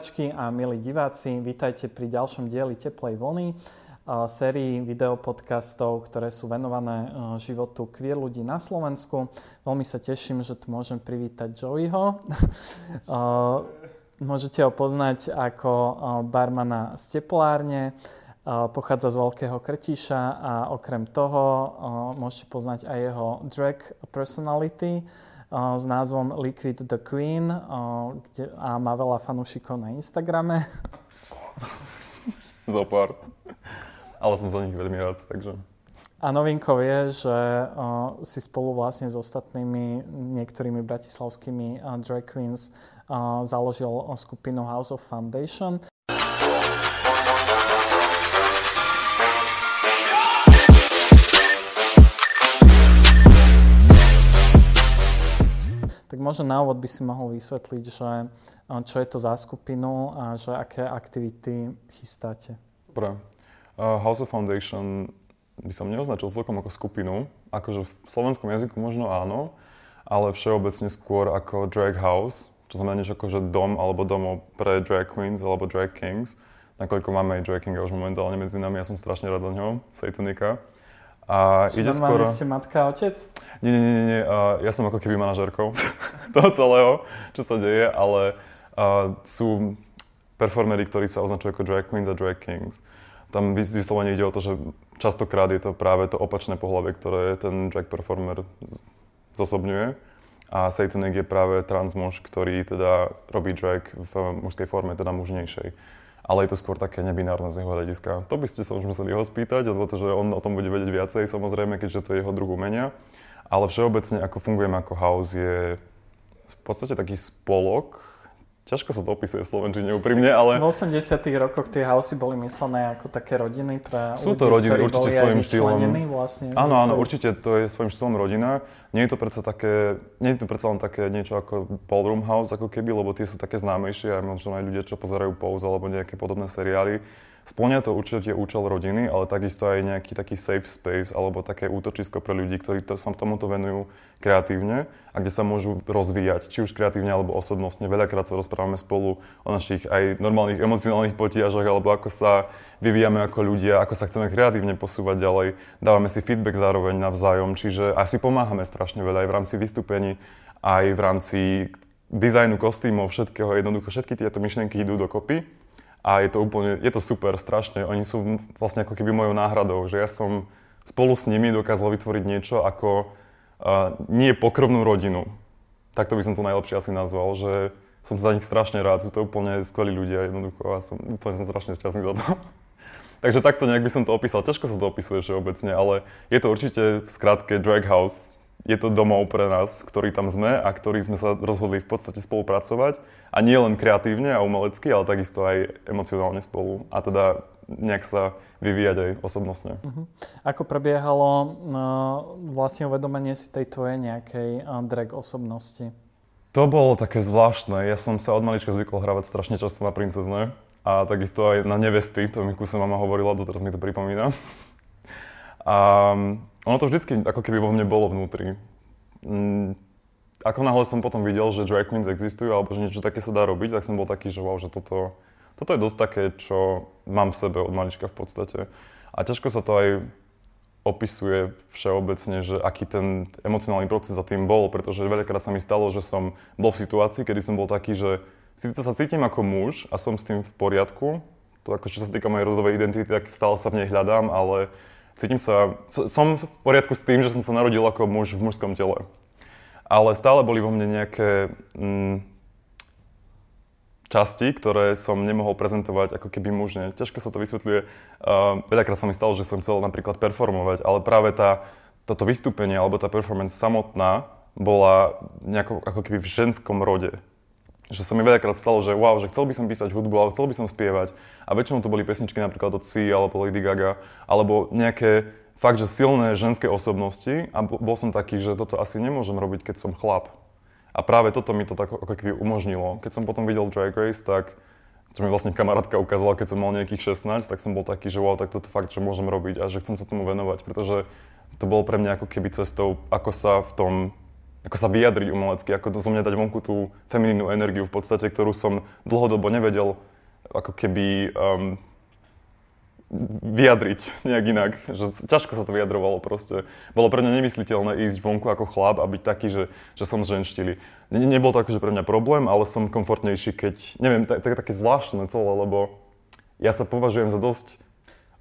diváčky a milí diváci, vítajte pri ďalšom dieli Teplej vlny, sérii videopodcastov, ktoré sú venované životu queer ľudí na Slovensku. Veľmi sa teším, že tu môžem privítať Joeyho. Môžete ho poznať ako barmana z teplárne, pochádza z Veľkého Krtiša a okrem toho môžete poznať aj jeho drag personality, s názvom Liquid the Queen kde, a má veľa fanúšikov na Instagrame. Zopár. Ale som za nich veľmi rád, takže... A novinkou je, že uh, si spolu vlastne s ostatnými niektorými bratislavskými uh, drag queens uh, založil skupinu House of Foundation. Tak možno na úvod by si mohol vysvetliť, že čo je to za skupinu a že aké aktivity chystáte. Dobre. Uh, House of Foundation by som neoznačil celkom ako skupinu. Akože v slovenskom jazyku možno áno, ale všeobecne skôr ako drag house, čo znamená niečo ako že dom alebo domo pre drag queens alebo drag kings. Nakoľko máme aj drag kinga už momentálne medzi nami, ja som strašne rád za ňou, Satanika. A ide skoro... ste matka a otec? Nie, nie, nie, nie. Ja som ako keby manažerkou toho celého, čo sa deje, ale sú performery, ktorí sa označujú ako drag queens a drag kings. Tam vyslovene ide o to, že častokrát je to práve to opačné pohľavie, ktoré ten drag performer zosobňuje. A Satanek je práve trans muž, ktorý teda robí drag v mužskej forme, teda mužnejšej ale je to skôr také nebinárne z jeho hľadiska. To by ste sa už museli ho spýtať, lebo to, že on o tom bude vedieť viacej, samozrejme, keďže to je jeho druhú menia. Ale všeobecne, ako fungujeme ako house, je v podstate taký spolok, Ťažko sa to opisuje v Slovenčine úprimne, ale... V 80 rokoch tie housey boli myslené ako také rodiny pre Sú to ľudí, rodiny určite svojim štýlom. Vlastne, áno, áno, určite to je svojim štýlom rodina. Nie je to predsa také, nie je to predsa len také niečo ako ballroom house ako keby, lebo tie sú také známejšie a možno aj ľudia, čo pozerajú Pose alebo nejaké podobné seriály Splňa to určite účel rodiny, ale takisto aj nejaký taký safe space alebo také útočisko pre ľudí, ktorí to, sa tomuto venujú kreatívne a kde sa môžu rozvíjať, či už kreatívne alebo osobnostne. Veľakrát sa rozprávame spolu o našich aj normálnych emocionálnych potiažoch alebo ako sa vyvíjame ako ľudia, ako sa chceme kreatívne posúvať ďalej. Dávame si feedback zároveň navzájom, čiže asi pomáhame strašne veľa aj v rámci vystúpení, aj v rámci dizajnu kostýmov, všetkého, jednoducho všetky tieto myšlienky idú dokopy a je to úplne, je to super, strašne. Oni sú vlastne ako keby mojou náhradou, že ja som spolu s nimi dokázal vytvoriť niečo ako uh, nie pokrvnú rodinu. Takto by som to najlepšie asi nazval, že som za nich strašne rád, sú to úplne skvelí ľudia jednoducho a som úplne som strašne šťastný za to. Takže takto nejak by som to opísal. Ťažko sa to opisuje všeobecne, ale je to určite v skratke Drag House, je to domov pre nás, ktorí tam sme a ktorí sme sa rozhodli v podstate spolupracovať. A nie len kreatívne a umelecky, ale takisto aj emocionálne spolu. A teda nejak sa vyvíjať aj osobnostne. Uh-huh. Ako prebiehalo uh, vlastne uvedomenie si tej tvojej nejakej uh, drag osobnosti? To bolo také zvláštne. Ja som sa od malička zvykol hravať strašne často na princezne a takisto aj na nevesty, to mi kuse mama hovorila, doteraz mi to pripomína. a ono to vždycky ako keby vo mne bolo vnútri. Mm, ako náhle som potom videl, že drag queens existujú alebo že niečo také sa dá robiť, tak som bol taký, že wow, že toto, toto je dosť také, čo mám v sebe od malička v podstate. A ťažko sa to aj opisuje všeobecne, že aký ten emocionálny proces za tým bol, pretože veľakrát sa mi stalo, že som bol v situácii, kedy som bol taký, že síce sa cítim ako muž a som s tým v poriadku, to ako čo sa týka mojej rodovej identity, tak stále sa v nej hľadám, ale Cítim sa, som v poriadku s tým, že som sa narodil ako muž v mužskom tele. Ale stále boli vo mne nejaké mm, časti, ktoré som nemohol prezentovať ako keby mužne. Ťažko sa to vysvetľuje. Uh, veľakrát sa mi stalo, že som chcel napríklad performovať, ale práve tá, toto vystúpenie alebo tá performance samotná bola nejako ako keby v ženskom rode že sa mi veľakrát stalo, že wow, že chcel by som písať hudbu, ale chcel by som spievať. A väčšinou to boli pesničky napríklad od Si alebo Lady Gaga, alebo nejaké fakt, že silné ženské osobnosti a bol som taký, že toto asi nemôžem robiť, keď som chlap. A práve toto mi to tak ako keby umožnilo. Keď som potom videl Drag Race, tak čo mi vlastne kamarátka ukázala, keď som mal nejakých 16, tak som bol taký, že wow, tak toto fakt, že môžem robiť a že chcem sa tomu venovať, pretože to bolo pre mňa ako keby cestou, ako sa v tom ako sa vyjadriť umelecky, ako to zo mňa dať vonku tú feminínnu energiu v podstate, ktorú som dlhodobo nevedel ako keby um, vyjadriť nejak inak. Že ťažko sa to vyjadrovalo proste. Bolo pre mňa nemysliteľné ísť vonku ako chlap a byť taký, že, že som zženštili. Ne, nebol to akože pre mňa problém, ale som komfortnejší, keď, neviem, tak, tak, také zvláštne celé, lebo ja sa považujem za dosť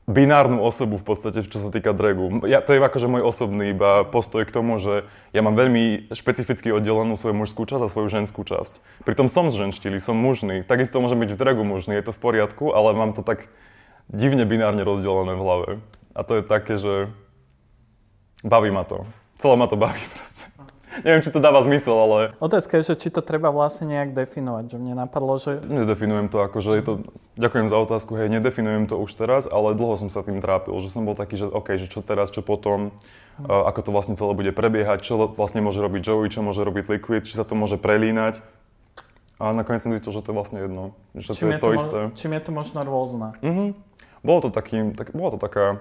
binárnu osobu v podstate, čo sa týka dragu. Ja, to je akože môj osobný iba postoj k tomu, že ja mám veľmi špecificky oddelenú svoju mužskú časť a svoju ženskú časť. Pritom som zženštili, som mužný. Takisto môžem byť v dragu mužný, je to v poriadku, ale mám to tak divne binárne rozdelené v hlave. A to je také, že baví ma to. Celé ma to baví proste. Neviem, či to dáva zmysel, ale... Otázka je, že či to treba vlastne nejak definovať, že mne napadlo, že... Nedefinujem to ako, že je to... Ďakujem za otázku, hej, nedefinujem to už teraz, ale dlho som sa tým trápil, že som bol taký, že OK, že čo teraz, čo potom, hm. ako to vlastne celé bude prebiehať, čo vlastne môže robiť Joey, čo môže robiť Liquid, či sa to môže prelínať. A nakoniec som zistil, že to je vlastne jedno, že čím to je, je to, to isté. Čím je to možno rôzne. Mm-hmm. Bolo to, taký, tak, bola to taká,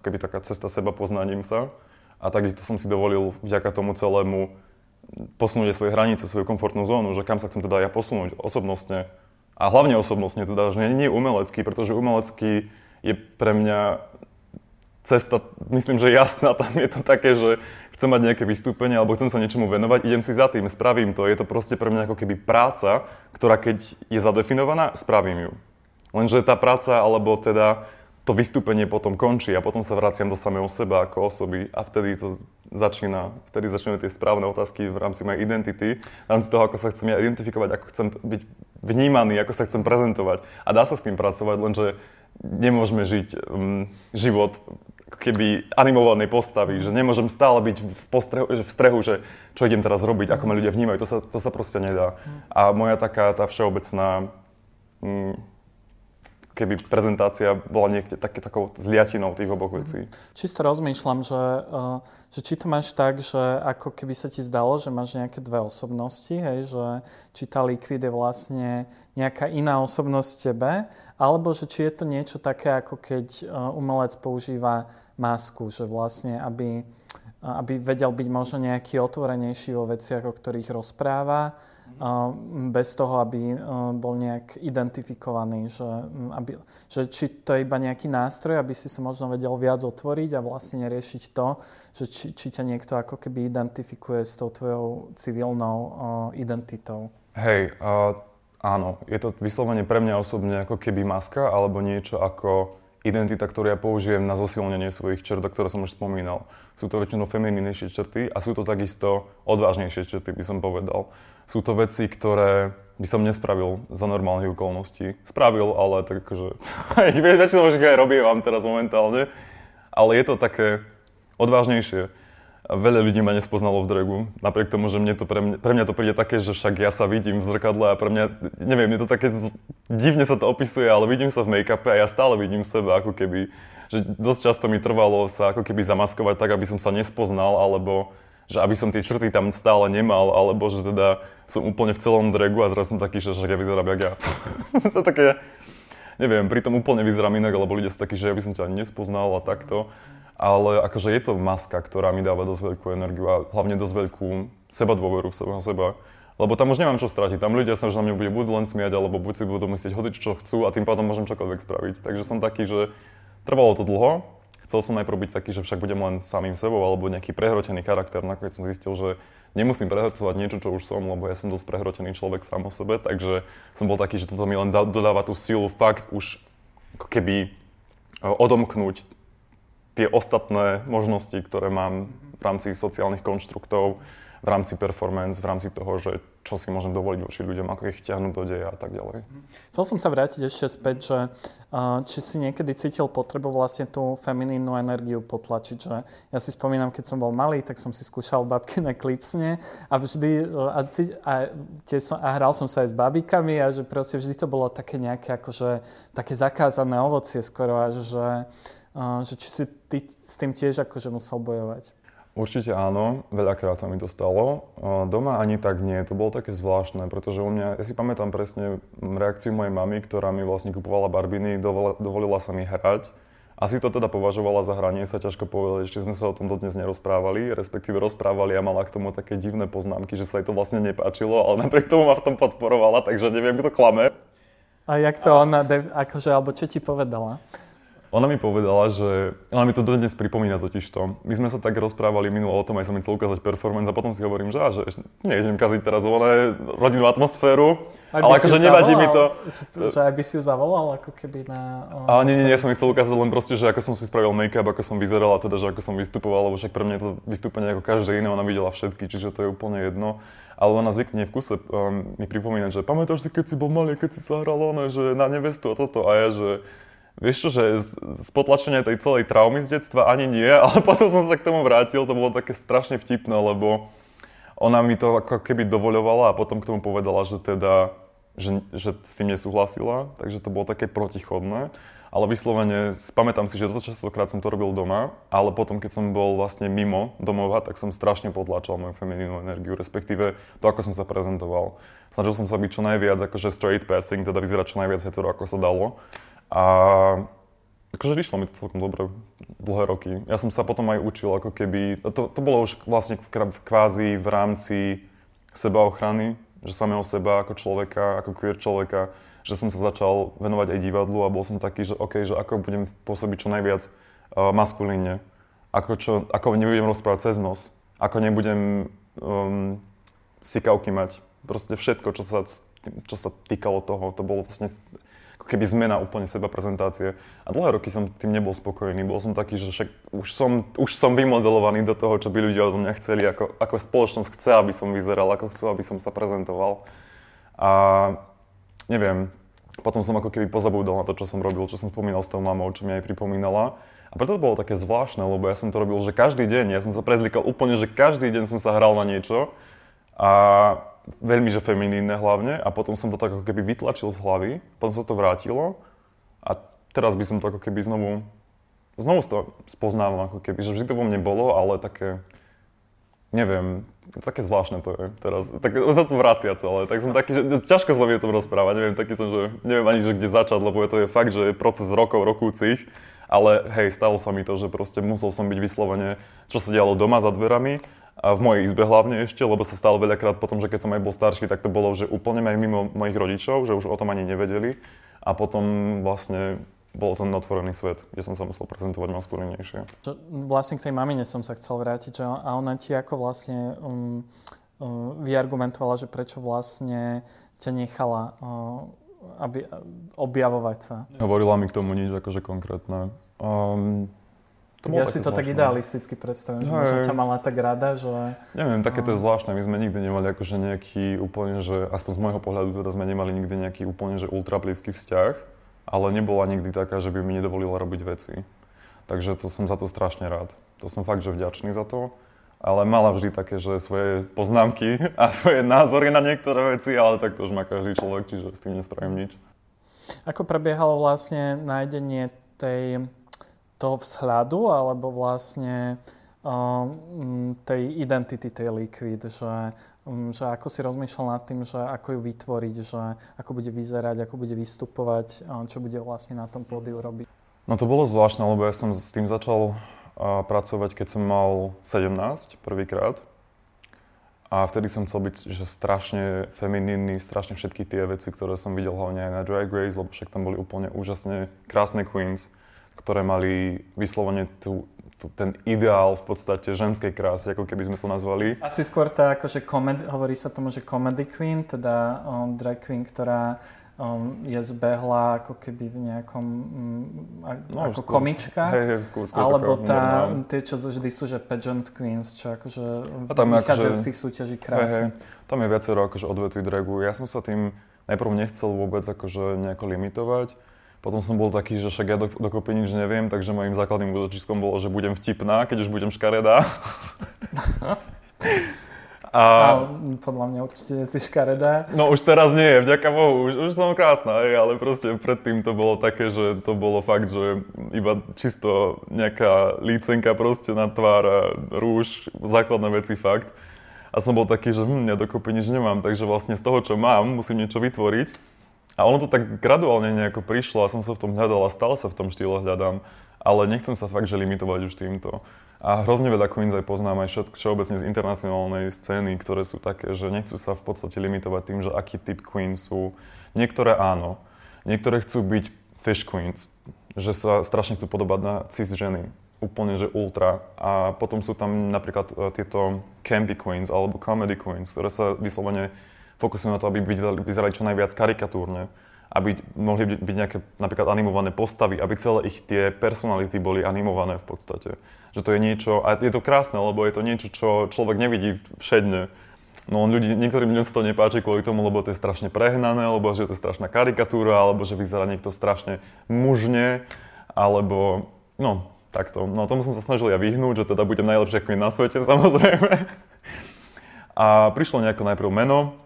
keby taká cesta seba poznaním sa. A takisto som si dovolil vďaka tomu celému posunúť svoje hranice, svoju komfortnú zónu, že kam sa chcem teda ja posunúť osobnostne. A hlavne osobnostne teda, že nie, nie umelecký, pretože umelecký je pre mňa cesta, myslím, že jasná, tam je to také, že chcem mať nejaké vystúpenie alebo chcem sa niečomu venovať, idem si za tým, spravím to. Je to proste pre mňa ako keby práca, ktorá keď je zadefinovaná, spravím ju. Lenže tá práca, alebo teda to vystúpenie potom končí a potom sa vraciam do samého seba ako osoby a vtedy to začína, vtedy začneme tie správne otázky v rámci mojej identity, v rámci toho, ako sa chcem ja identifikovať, ako chcem byť vnímaný, ako sa chcem prezentovať. A dá sa s tým pracovať, lenže nemôžeme žiť um, život keby animovanej postavy, že nemôžem stále byť v, postrehu, v strehu, že čo idem teraz robiť, ako ma ľudia vnímajú, to sa, to sa proste nedá. A moja taká tá všeobecná um, keby prezentácia bola niekde také, takou zliatinou tých oboch vecí. Čisto rozmýšľam, že, uh, že či to máš tak, že ako keby sa ti zdalo, že máš nejaké dve osobnosti, hej, že či tá likvid je vlastne nejaká iná osobnosť tebe, alebo že či je to niečo také, ako keď uh, umelec používa masku, že vlastne, aby, uh, aby vedel byť možno nejaký otvorenejší vo veciach, o ktorých rozpráva, bez toho, aby bol nejak identifikovaný, že, aby, že či to je iba nejaký nástroj, aby si sa možno vedel viac otvoriť a vlastne neriešiť to, že či, či ťa niekto ako keby identifikuje s tou tvojou civilnou identitou. Hej, uh, áno, je to vyslovene pre mňa osobne ako keby maska alebo niečo ako identita, ktorú ja použijem na zosilnenie svojich črt, ktoré som už spomínal. Sú to väčšinou femininejšie črty a sú to takisto odvážnejšie črty, by som povedal. Sú to veci, ktoré by som nespravil za normálnych okolností. Spravil, ale tak akože... väčšinou už aj robím vám teraz momentálne. Ale je to také odvážnejšie veľa ľudí ma nespoznalo v dragu. Napriek tomu, že mne to pre, mňa, pre mňa to príde také, že však ja sa vidím v zrkadle a pre mňa, neviem, je to také, divne sa to opisuje, ale vidím sa v make-upe a ja stále vidím seba ako keby, že dosť často mi trvalo sa ako keby zamaskovať tak, aby som sa nespoznal, alebo že aby som tie črty tam stále nemal, alebo že teda som úplne v celom dragu a zrazu som taký, že však ja vyzerám jak ja. sa také, neviem, pritom úplne vyzerám inak, alebo ľudia sú takí, že ja by som ťa nespoznal a takto ale akože je to maska, ktorá mi dáva dosť veľkú energiu a hlavne dosť veľkú seba dôveru v seba, seba. Lebo tam už nemám čo stratiť. Tam ľudia sa už na mňa bude buď len smiať, alebo buď si budú myslieť hoci čo chcú a tým pádom môžem čokoľvek spraviť. Takže som taký, že trvalo to dlho. Chcel som najprv byť taký, že však budem len samým sebou alebo nejaký prehrotený charakter. Nakoniec som zistil, že nemusím prehrocovať niečo, čo už som, lebo ja som dosť prehrotený človek sám o sebe. Takže som bol taký, že toto mi len dodáva tú silu fakt už ako keby odomknúť tie ostatné možnosti, ktoré mám v rámci sociálnych konštruktov, v rámci performance, v rámci toho, že čo si môžem dovoliť voči ľuďom, ako ich vtiahnuť do deja a tak ďalej. Chcel som sa vrátiť ešte späť, že či si niekedy cítil potrebu vlastne tú feminínnu energiu potlačiť, že ja si spomínam, keď som bol malý, tak som si skúšal babky na klipsne a vždy, a, a, som, a hral som sa aj s babikami a že proste vždy to bolo také nejaké akože, také zakázané ovocie skoro až, že že či si ty s tým tiež akože musel bojovať? Určite áno, veľakrát sa mi to stalo. Doma ani tak nie, to bolo také zvláštne, pretože u mňa, ja si pamätám presne reakciu mojej mamy, ktorá mi vlastne kupovala barbiny, dovolila, sa mi hrať Asi to teda považovala za hranie, sa ťažko povedať, ešte sme sa o tom dodnes nerozprávali, respektíve rozprávali a mala k tomu také divné poznámky, že sa jej to vlastne nepáčilo, ale napriek tomu ma v tom podporovala, takže neviem, kto klame. A jak to ona, akože, alebo čo ti povedala? Ona mi povedala, že... Ona mi to dodnes pripomína totiž to. My sme sa tak rozprávali minulo o tom, aj som mi chcel ukázať performance a potom si hovorím, že, á, že nejdem kaziť teraz oné rodinnú atmosféru, Ak ale akože nevadí mi to. Že aj by si ju zavolal ako keby na... A nie, nie, nie, som chcel ukázať len proste, že ako som si spravil make-up, ako som vyzeral a teda, že ako som vystupoval, lebo však pre mňa je to vystúpenie ako každé iné, ona videla všetky, čiže to je úplne jedno. Ale ona zvykne v kuse um, mi pripomínať, že pamätáš si, keď si bol malý, keď si sa hral ono, že na nevestu a toto. A ja, že Vieš čo, že z potlačenia tej celej traumy z detstva ani nie, ale potom som sa k tomu vrátil, to bolo také strašne vtipné, lebo ona mi to ako keby dovoľovala a potom k tomu povedala, že teda, že, že s tým nesúhlasila, takže to bolo také protichodné. Ale vyslovene, pamätám si, že dosť častokrát som to robil doma, ale potom, keď som bol vlastne mimo domova, tak som strašne potlačal moju feminínnu energiu, respektíve to, ako som sa prezentoval. Snažil som sa byť čo najviac akože straight passing, teda vyzerať čo najviac hetero, ako sa dalo. A akože vyšlo mi to celkom dobre dlhé roky. Ja som sa potom aj učil ako keby, to, to bolo už vlastne v, kvázi v rámci sebaochrany, že samého seba ako človeka, ako queer človeka, že som sa začal venovať aj divadlu a bol som taký, že OK, že ako budem pôsobiť čo najviac uh, maskulínne, ako, čo, ako nebudem rozprávať cez nos, ako nebudem um, sikavky mať. Proste všetko, čo sa, čo sa týkalo toho, to bolo vlastne ako keby zmena úplne seba prezentácie. A dlhé roky som tým nebol spokojný. Bol som taký, že však už som, už som vymodelovaný do toho, čo by ľudia od mňa chceli, ako, ako spoločnosť chce, aby som vyzeral, ako chcú, aby som sa prezentoval. A neviem, potom som ako keby pozabúdal na to, čo som robil, čo som spomínal s tou mamou, čo mi aj pripomínala. A preto to bolo také zvláštne, lebo ja som to robil, že každý deň, ja som sa prezlikal úplne, že každý deň som sa hral na niečo. A veľmi že feminínne hlavne a potom som to tak ako keby vytlačil z hlavy, potom sa to vrátilo a teraz by som to ako keby znovu, znovu to spoznávam ako keby, že vždy to vo mne bolo, ale také, neviem, také zvláštne to je teraz, tak sa to vracia celé, tak som taký, že ťažko sa mi o tom rozprávať, neviem, taký som, že neviem ani, že kde začať, lebo je to je fakt, že je proces rokov, rokúcich, ale hej, stalo sa mi to, že proste musel som byť vyslovene, čo sa dialo doma za dverami a v mojej izbe hlavne ešte, lebo sa stalo veľakrát potom, že keď som aj bol starší, tak to bolo, že úplne aj mimo mojich rodičov, že už o tom ani nevedeli. A potom vlastne bol ten otvorený svet, kde som sa musel prezentovať maskulínejšie. Vlastne k tej mamine som sa chcel vrátiť, že a ona ti ako vlastne um, um, vyargumentovala, že prečo vlastne ťa nechala uh, aby, objavovať sa. Hovorila mi k tomu nič akože konkrétne. Um, to ja si to tak idealisticky predstavím, že možno ťa mala tak rada, že... Neviem, také to je zvláštne. My sme nikdy nemali akože nejaký úplne, že aspoň z môjho pohľadu teda sme nemali nikdy nejaký úplne, že ultra blízky vzťah, ale nebola nikdy taká, že by mi nedovolila robiť veci. Takže to som za to strašne rád. To som fakt, že vďačný za to. Ale mala vždy také, že svoje poznámky a svoje názory na niektoré veci, ale tak to už má každý človek, čiže s tým nespravím nič. Ako prebiehalo vlastne nájdenie tej toho vzhľadu alebo vlastne um, tej identity tej Liquid, že, um, že ako si rozmýšľal nad tým, že ako ju vytvoriť, že ako bude vyzerať, ako bude vystupovať, um, čo bude vlastne na tom pódiu robiť. No to bolo zvláštne, lebo ja som s tým začal uh, pracovať, keď som mal 17 prvýkrát. A vtedy som chcel byť že strašne feminínny, strašne všetky tie veci, ktoré som videl hlavne aj na Drag Race, lebo však tam boli úplne úžasne krásne queens ktoré mali vyslovene tú, tú, ten ideál v podstate ženskej krásy, ako keby sme to nazvali. Asi skôr tá, akože komedi, hovorí sa tomu, že comedy queen, teda um, drag queen, ktorá um, je zbehla ako keby v nejakom, um, no, ako skôr, komička, hej, hej, skôr, alebo tá, tie, čo vždy sú, že pageant queens, čo akože A tam vychádzajú akože, z tých súťaží krásy. Hej, hej, tam je viacero akože odvetví dragu. Ja som sa tým najprv nechcel vôbec akože nejako limitovať, potom som bol taký, že však ja do, dokopy nič neviem, takže mojim základným útočiskom bolo, že budem vtipná, keď už budem škaredá. A, a podľa mňa určite si škaredá. No už teraz nie, vďaka Bohu, už, už som krásna, hej, ale proste predtým to bolo také, že to bolo fakt, že iba čisto nejaká lícenka proste na tvár a rúž, základné veci fakt. A som bol taký, že hm, ja dokopy nič nemám, takže vlastne z toho, čo mám, musím niečo vytvoriť. A ono to tak graduálne nejako prišlo a som sa v tom hľadal a stále sa v tom štýle hľadám, ale nechcem sa fakt, že limitovať už týmto. A hrozne veľa queens aj poznám aj všetko, všeobecne z internacionálnej scény, ktoré sú také, že nechcú sa v podstate limitovať tým, že aký typ queen sú. Niektoré áno, niektoré chcú byť fish queens, že sa strašne chcú podobať na cis ženy úplne že ultra. A potom sú tam napríklad uh, tieto campy queens alebo comedy queens, ktoré sa vyslovene fokusujú na to, aby vyzerali, vyzerali čo najviac karikatúrne, aby mohli byť, byť nejaké napríklad animované postavy, aby celé ich tie personality boli animované v podstate. Že to je niečo, a je to krásne, lebo je to niečo, čo človek nevidí všedne. No ľudí, niektorým ľuďom sa to nepáči kvôli tomu, lebo to je strašne prehnané, alebo že to je strašná karikatúra, alebo že vyzerá niekto strašne mužne, alebo no, takto. No tomu som sa snažil ja vyhnúť, že teda budem najlepšia queen na svete samozrejme. A prišlo nejako najprv meno,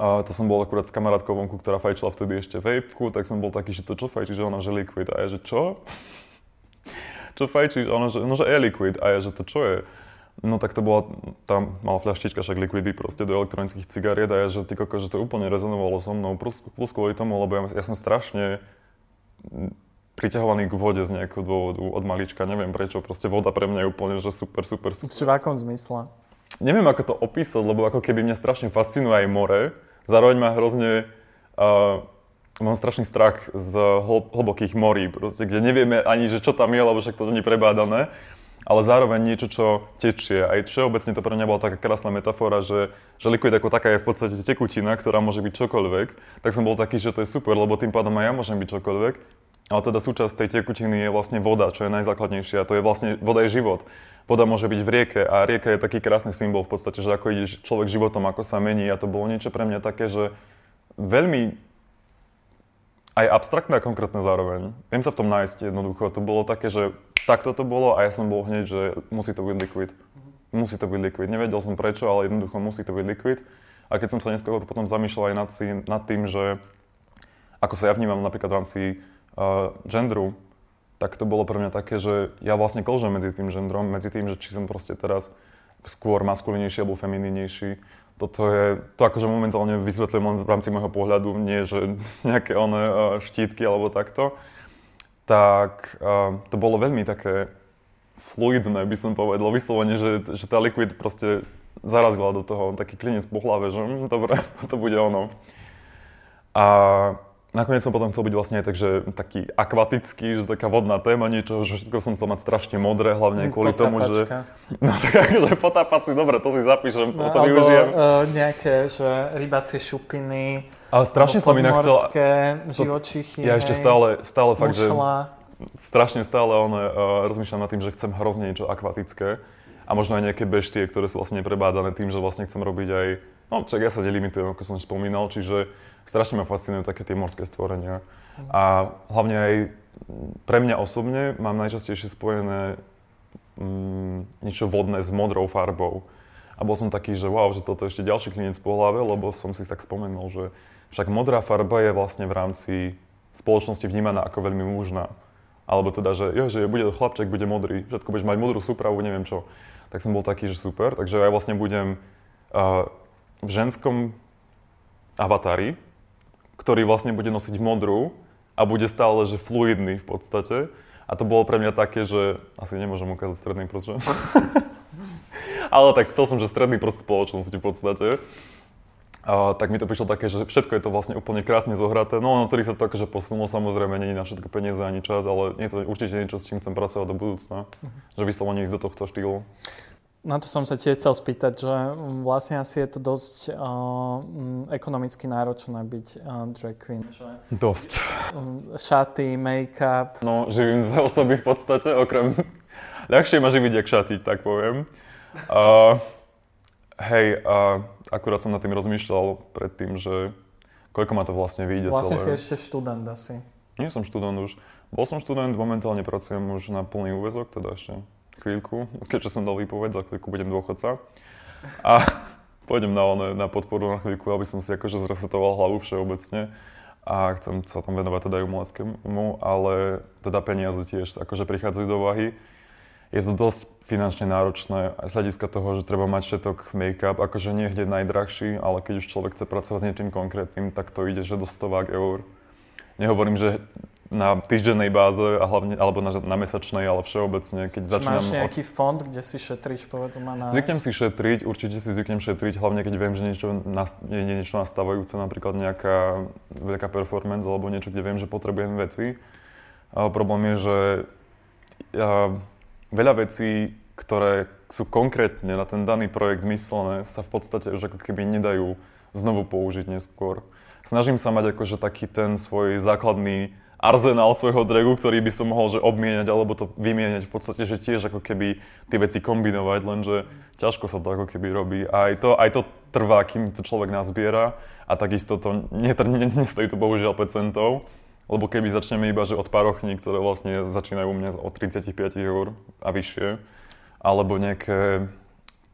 a to som bol akurát s kamarátkou vonku, ktorá fajčila vtedy ešte vejpku, tak som bol taký, že to čo fajčí, že ona, že liquid. A ja, že čo? čo fajčíš? A ona, že, no, že je liquid. A ja, že to čo je? No tak to bola, tam mala fľaštička však liquidy proste do elektronických cigariet a ja, že ty koko, že to úplne rezonovalo so mnou, plus, plus kvôli tomu, lebo ja, ja som strašne priťahovaný k vode z nejakého dôvodu od malička, neviem prečo, proste voda pre mňa je úplne, že super, super, super. V akom zmysle? Neviem, ako to opísať, lebo ako keby mňa strašne fascinuje aj more, zároveň ma hrozne, uh, mám strašný strach z hlbokých morí, proste, kde nevieme ani, že čo tam je, lebo však to nie je prebádané, ale zároveň niečo, čo tečie. Aj všeobecne to pre mňa bola taká krásna metafora, že, že liquid ako taká je v podstate tekutina, ktorá môže byť čokoľvek, tak som bol taký, že to je super, lebo tým pádom aj ja môžem byť čokoľvek ale teda súčasť tej tekutiny je vlastne voda, čo je najzákladnejšia. To je vlastne, voda je život. Voda môže byť v rieke a rieka je taký krásny symbol v podstate, že ako ide človek životom, ako sa mení a to bolo niečo pre mňa také, že veľmi aj abstraktné a konkrétne zároveň. Viem sa v tom nájsť jednoducho. To bolo také, že takto to bolo a ja som bol hneď, že musí to byť liquid. Musí to byť liquid. Nevedel som prečo, ale jednoducho musí to byť liquid. A keď som sa neskôr potom zamýšľal aj nad, nad tým, že ako sa ja vnímam napríklad v rámci uh, genderu, tak to bolo pre mňa také, že ja vlastne klžem medzi tým gendrom, medzi tým, že či som proste teraz skôr maskulinejší alebo femininejší. Toto je, to akože momentálne vysvetľujem len v rámci môjho pohľadu, nie že nejaké one uh, štítky alebo takto. Tak uh, to bolo veľmi také fluidné, by som povedal, vyslovene, že, že tá liquid proste zarazila do toho taký klinec po hlave, že hm, dobre, to bude ono. A Nakoniec som potom chcel byť vlastne aj tak, že taký akvatický, že taká vodná téma, niečo, že všetko som chcel mať strašne modré, hlavne kvôli tomu, že... No tak akože potápací, dobre, to si zapíšem, no, to využijem. Uh, nejaké, že rybacie šupiny, ale strašne som inak chcel... živočichy, Ja ešte stále, stále fakt, že... Strašne stále on, uh, rozmýšľam nad tým, že chcem hrozne niečo akvatické a možno aj nejaké beštie, ktoré sú vlastne neprebádané tým, že vlastne chcem robiť aj... No, čak ja sa nelimitujem, ako som spomínal, čiže strašne ma fascinujú také tie morské stvorenia. A hlavne aj pre mňa osobne mám najčastejšie spojené mm, niečo vodné s modrou farbou. A bol som taký, že wow, že toto je ešte ďalší klinec po hlave, lebo som si tak spomenul, že však modrá farba je vlastne v rámci spoločnosti vnímaná ako veľmi mužná. Alebo teda, že jo, že bude to chlapček, bude modrý, všetko budeš mať modrú súpravu, neviem čo. Tak som bol taký, že super, takže ja vlastne budem uh, v ženskom avatári, ktorý vlastne bude nosiť modrú a bude stále, že fluidný v podstate. A to bolo pre mňa také, že asi nemôžem ukázať stredný prst, Ale tak chcel som, že stredný prst spoločnosti v podstate. A, tak mi to prišlo také, že všetko je to vlastne úplne krásne zohraté. No, no ktorý sa to akože posunulo, samozrejme, nie je na všetko peniaze ani čas, ale je to určite niečo, s čím chcem pracovať do budúcna. Uh-huh. Že vyslovene ísť do tohto štýlu. Na to som sa tiež chcel spýtať, že mm, vlastne asi je to dosť uh, ekonomicky náročné byť uh, drag queen. Že, dosť. Um, šaty, make-up. No, živím dve osoby v podstate, okrem... Ľahšie ma živiť, jak šatiť, tak poviem. Uh, hej, uh, akurát som nad tým rozmýšľal predtým, že koľko ma to vlastne vyjde Vlastne celé. si ešte študent asi. Nie som študent už. Bol som študent, momentálne pracujem už na plný úvezok, teda ešte chvíľku, keďže som dal výpoveď, za chvíľku budem dôchodca. A pôjdem na, one, na podporu na chvíľku, aby som si akože zresetoval hlavu všeobecne a chcem sa tam venovať teda aj umeleckému, ale teda peniaze tiež akože prichádzajú do vahy. Je to dosť finančne náročné aj z hľadiska toho, že treba mať všetok make-up, akože nie hneď najdrahší, ale keď už človek chce pracovať s niečím konkrétnym, tak to ide, že do stovák eur. Nehovorím, že na týždennej báze a hlavne, alebo na, na mesačnej, ale všeobecne, keď začínam... Máš nejaký od... fond, kde si šetríš, povedzme, na... Zvyknem si šetriť, určite si zvyknem šetriť, hlavne keď viem, že niečo, je niečo nastavujúce, napríklad nejaká veľká performance alebo niečo, kde viem, že potrebujem veci. Ale problém je, že ja, veľa vecí, ktoré sú konkrétne na ten daný projekt myslené, sa v podstate už ako keby nedajú znovu použiť neskôr. Snažím sa mať akože taký ten svoj základný arzenál svojho dragu, ktorý by som mohol že obmieniať alebo to vymieňať v podstate, že tiež ako keby tie veci kombinovať, lenže ťažko sa to ako keby robí. A aj to, aj to trvá, kým to človek nazbiera a takisto to nestojí to bohužiaľ 5 centov, lebo keby začneme iba, že od parochní, ktoré vlastne začínajú u mňa od 35 eur a vyššie, alebo nejaké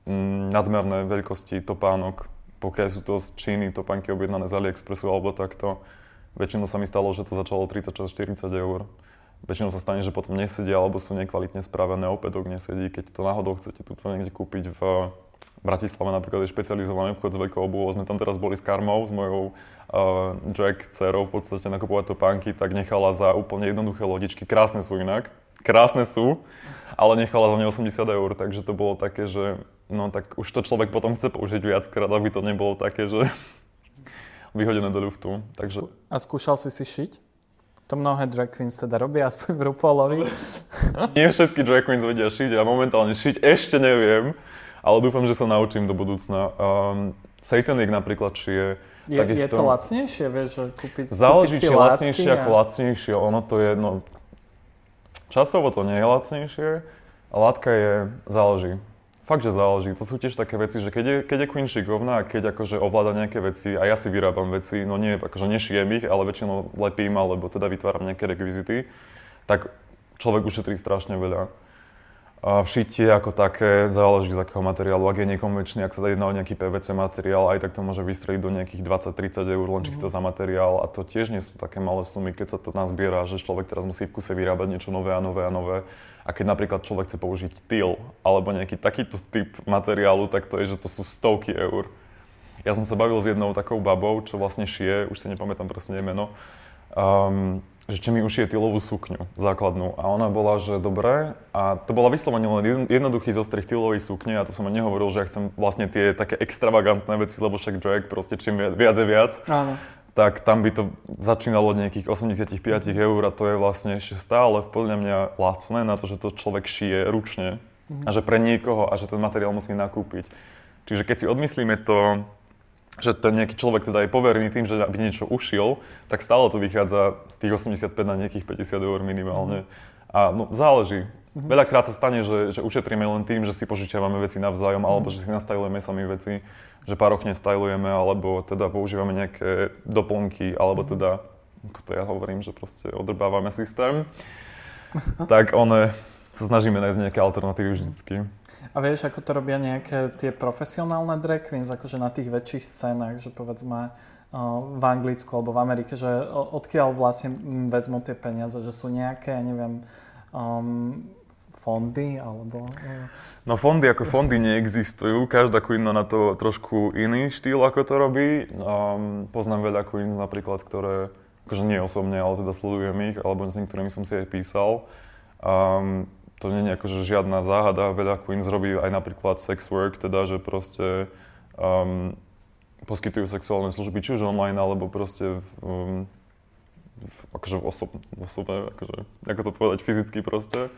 mm, nadmerné veľkosti topánok, pokiaľ sú to z Číny topánky objednané z AliExpressu alebo takto, Väčšinou sa mi stalo, že to začalo 36-40 eur. Väčšinou sa stane, že potom nesedia alebo sú nekvalitne spravené, opätok nesedí. Keď to náhodou chcete tu niekde kúpiť v Bratislave napríklad je špecializovaný obchod s veľkou obuvou. Sme tam teraz boli s Karmou, s mojou uh, drag dcerou v podstate nakupovať topánky, tak nechala za úplne jednoduché lodičky. Krásne sú inak, krásne sú, ale nechala za ne 80 eur, takže to bolo také, že no tak už to človek potom chce použiť viackrát, aby to nebolo také, že vyhodené do ľuftu. Takže... A skúšal si si šiť? To mnohé drag queens teda robia, aspoň v RuPaulovi. Nie všetky drag queens vedia šiť, ja momentálne šiť ešte neviem, ale dúfam, že sa naučím do budúcna. Um, Satanic napríklad šije. Je, takisto... je to lacnejšie, vieš, že kúpiť, Záleží, či lacnejšie a... ako lacnejšie. Ono to je, no... Časovo to nie je lacnejšie, a látka je, záleží. Fakt, že záleží. To sú tiež také veci, že keď je, keď je Queen šikovná a keď akože ovláda nejaké veci, a ja si vyrábam veci, no nie, akože nešijem ich, ale väčšinou lepím alebo teda vytváram nejaké rekvizity, tak človek ušetrí strašne veľa. Šitie ako také záleží z akého materiálu. Ak je nekonvenčný, ak sa jedná o nejaký PVC materiál, aj tak to môže vystreliť do nejakých 20-30 eur len čisto mm. za materiál. A to tiež nie sú také malé sumy, keď sa to nazbiera, že človek teraz musí v kuse vyrábať niečo nové a nové a nové. A keď napríklad človek chce použiť tyl alebo nejaký takýto typ materiálu, tak to je, že to sú stovky eur. Ja som sa bavil s jednou takou babou, čo vlastne šije, už si nepamätám presne jej meno. Um, že či mi ušije tylovú sukňu základnú. A ona bola, že dobré. A to bola vyslovene len jednoduchý zostrih tylovej sukne a to som nehovoril, že ja chcem vlastne tie také extravagantné veci, lebo však drag proste čím viac je viac. Áno. Tak tam by to začínalo od nejakých 85 eur a to je vlastne ešte stále podľa mňa lacné na to, že to človek šije ručne mm-hmm. a že pre niekoho a že ten materiál musí nakúpiť. Čiže keď si odmyslíme to, že ten nejaký človek teda je poverný tým, že aby niečo ušiel, tak stále to vychádza z tých 85 na nejakých 50 eur minimálne. A no, záleží. Mm-hmm. Veľakrát sa stane, že, že ušetríme len tým, že si požičiavame veci navzájom, mm-hmm. alebo že si nastajlujeme sami veci, že parochne stajlujeme, alebo teda používame nejaké doplnky, alebo mm-hmm. teda, ako to ja hovorím, že proste odrbávame systém. tak one sa snažíme nájsť nejaké alternatívy vždycky. A vieš, ako to robia nejaké tie profesionálne drag queens, akože na tých väčších scénach, že povedzme v Anglicku alebo v Amerike, že odkiaľ vlastne vezmú tie peniaze, že sú nejaké, neviem, um, fondy alebo... Uh... No fondy ako fondy neexistujú, každá queen má na to trošku iný štýl, ako to robí. Um, poznám veľa queens napríklad, ktoré, akože nie osobne, ale teda sledujem ich, alebo s niektorými som si aj písal. Um, to nie je akože žiadna záhada. Veľa queens robí aj napríklad sex work, teda že proste um, poskytujú sexuálne služby, či už online, alebo proste v, um, v, akože v, osob, v osobe, akože, ako to povedať, fyzicky proste.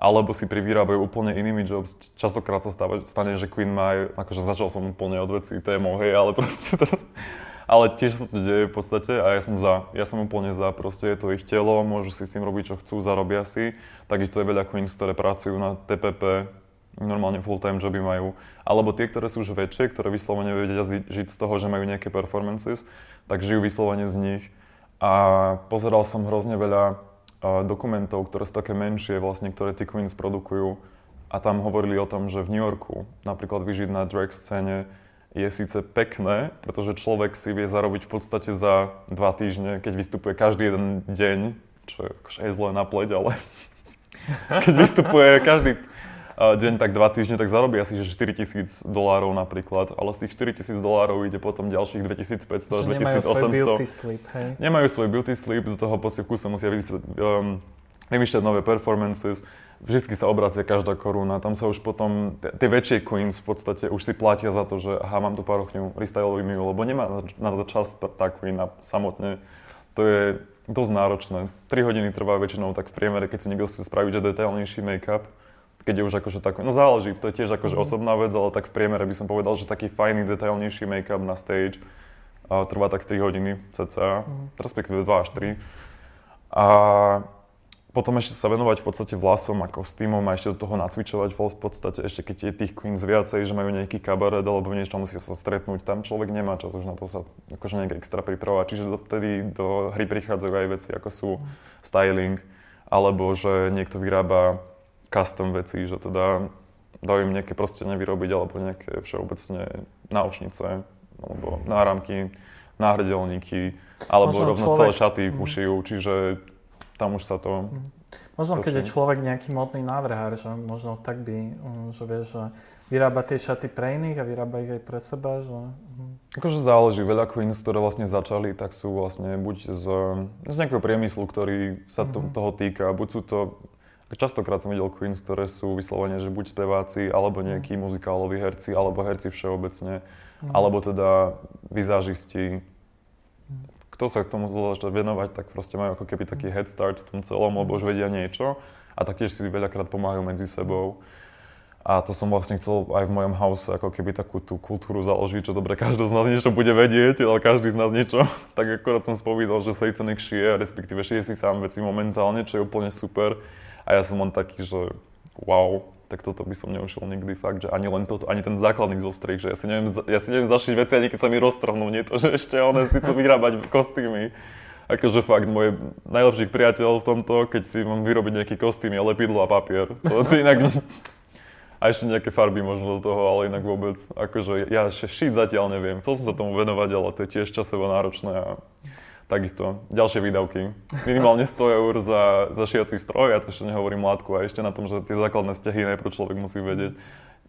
Alebo si privyrábajú úplne inými jobs. Častokrát sa stáva, stane, že Queen má akože začal som úplne od veci témou, hej, ale proste teraz ale tiež sa to deje v podstate a ja som za. Ja som úplne za, proste je to ich telo, môžu si s tým robiť, čo chcú, zarobia si. Takisto je veľa queens, ktoré pracujú na TPP, normálne full-time joby majú. Alebo tie, ktoré sú už väčšie, ktoré vyslovene vedia žiť z toho, že majú nejaké performances, tak žijú vyslovene z nich. A pozeral som hrozne veľa dokumentov, ktoré sú také menšie, vlastne, ktoré tie queens produkujú. A tam hovorili o tom, že v New Yorku napríklad vyžiť na drag scéne je síce pekné, pretože človek si vie zarobiť v podstate za dva týždne, keď vystupuje každý jeden deň, čo je akože zlé na pleť, ale keď vystupuje každý deň tak dva týždne, tak zarobí asi že 4 tisíc dolárov napríklad, ale z tých 4 tisíc dolárov ide potom ďalších 2500 až 2800. Nemajú svoj beauty sleep, hej? Nemajú svoj beauty sleep, do toho pocit sa musia um, vymýšľať nové performances, vždy sa obracia každá koruna, tam sa už potom, tie väčšie queens v podstate už si platia za to, že aha, mám tu parochňu, restyluj mi ju, lebo nemá na to čas tá queen samotne. To je dosť náročné. 3 hodiny trvá väčšinou tak v priemere, keď si niekto chce spraviť že detailnejší make-up keď je už akože tak, no záleží, to je tiež akože mm. osobná vec, ale tak v priemere by som povedal, že taký fajný, detailnejší make-up na stage uh, trvá tak 3 hodiny cca, mm. respektíve 2 až 3. A potom ešte sa venovať v podstate vlasom a kostýmom a ešte do toho nacvičovať v podstate ešte keď je tých queens viacej, že majú nejaký kabaret alebo v niečom musia sa stretnúť, tam človek nemá čas už na to sa akože nejak extra pripravovať, čiže vtedy do hry prichádzajú aj veci ako sú styling, alebo že niekto vyrába custom veci, že teda dajú im nejaké proste nevyrobiť alebo nejaké všeobecne náušnice alebo náramky, náhrdelníky alebo Možno rovno človek... celé šaty mm. ušijú, čiže tam už sa to... Mm. Možno točí. keď je človek nejaký modný návrhár, že možno tak by, mm, že vie, že vyrába tie šaty pre iných a vyrába ich aj pre seba, že... Mm. Akože záleží, veľa queens, ktoré vlastne začali, tak sú vlastne buď z, z nejakého priemyslu, ktorý sa to, mm-hmm. toho týka, buď sú to Častokrát som videl queens, ktoré sú vyslovene, že buď speváci, alebo nejakí mm. muzikáloví herci, alebo herci všeobecne, mm. alebo teda vizážisti. Mm. Kto sa k tomu začne venovať, tak proste majú ako keby taký head start v tom celom, lebo už vedia niečo a taktiež si veľakrát pomáhajú medzi sebou. A to som vlastne chcel aj v mojom house ako keby takú tú kultúru založiť, čo dobre, každý z nás niečo bude vedieť, ale každý z nás niečo. Tak akorát som spomínal, že Satanic šije, respektíve šije si sám veci momentálne, čo je úplne super a ja som len taký, že wow, tak toto by som neušiel nikdy fakt, že ani len toto, ani ten základný zostrih, že ja si neviem, ja si neviem zašiť veci ani keď sa mi roztrhnú, nie to, že ešte one si to vyrábať v kostýmy. Akože fakt, môj najlepší priateľ v tomto, keď si mám vyrobiť nejaký kostým, je lepidlo a papier. To, inak... A ešte nejaké farby možno do toho, ale inak vôbec. Akože ja ešte zatiaľ neviem. Chcel som sa tomu venovať, ale to je tiež časovo náročné a Takisto, ďalšie výdavky. Minimálne 100 eur za, za šiaci stroj, ja to ešte nehovorím látku, a ešte na tom, že tie základné stehy najprv človek musí vedieť.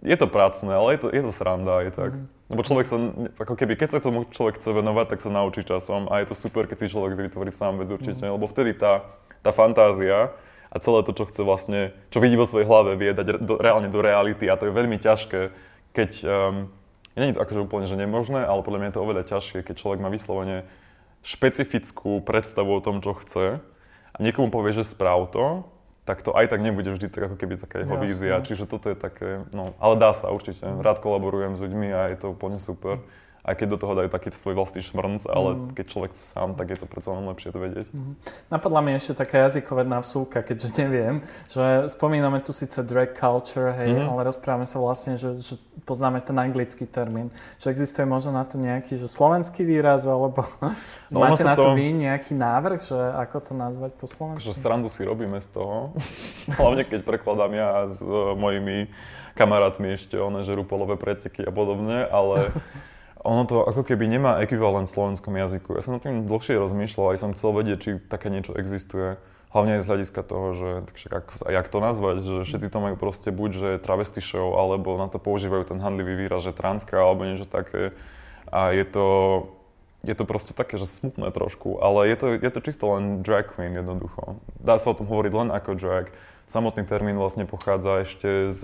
Je to prácne, ale je to, je to sranda aj tak. Mm. Lebo človek sa, ako keby, keď sa tomu človek chce venovať, tak sa naučí časom a je to super, keď si človek vytvorí sám vec určite, mm. lebo vtedy tá, tá fantázia a celé to, čo chce vlastne, čo vidí vo svojej hlave, vie dať do, reálne do reality a to je veľmi ťažké, keď, um, nie je to akože úplne, že nemožné, ale podľa mňa je to oveľa ťažšie, keď človek má vyslovene špecifickú predstavu o tom, čo chce a niekomu povie, že správ to, tak to aj tak nebude vždy tak ako keby taká jeho vízia. Čiže toto je také, no, ale dá sa určite. Rád kolaborujem s ľuďmi a je to úplne super aj keď do toho dajú taký svoj vlastný šmrnc, ale mm. keď človek sám, tak je to predsa len lepšie to vedieť. Mm. Napadla mi ešte taká jazykovedná vsúka, keďže neviem, že spomíname tu síce drag culture, hej, mm. ale rozprávame sa vlastne, že, že poznáme ten anglický termín. Že existuje možno na to nejaký že slovenský výraz, alebo no, máte na to, to vy nejaký návrh, že ako to nazvať po slovensku? Že srandu si robíme z toho, hlavne keď prekladám ja s uh, mojimi kamarátmi ešte one, že rupolové preteky a podobne, ale ono to ako keby nemá ekvivalent v slovenskom jazyku. Ja som nad tým dlhšie rozmýšľal, aj som chcel vedieť, či také niečo existuje. Hlavne aj z hľadiska toho, že jak, jak to nazvať, že všetci to majú proste buď, že travesty show, alebo na to používajú ten handlivý výraz, že transka, alebo niečo také. A je to, je to proste také, že smutné trošku, ale je to, je to čisto len drag queen jednoducho. Dá sa o tom hovoriť len ako drag. Samotný termín vlastne pochádza ešte z...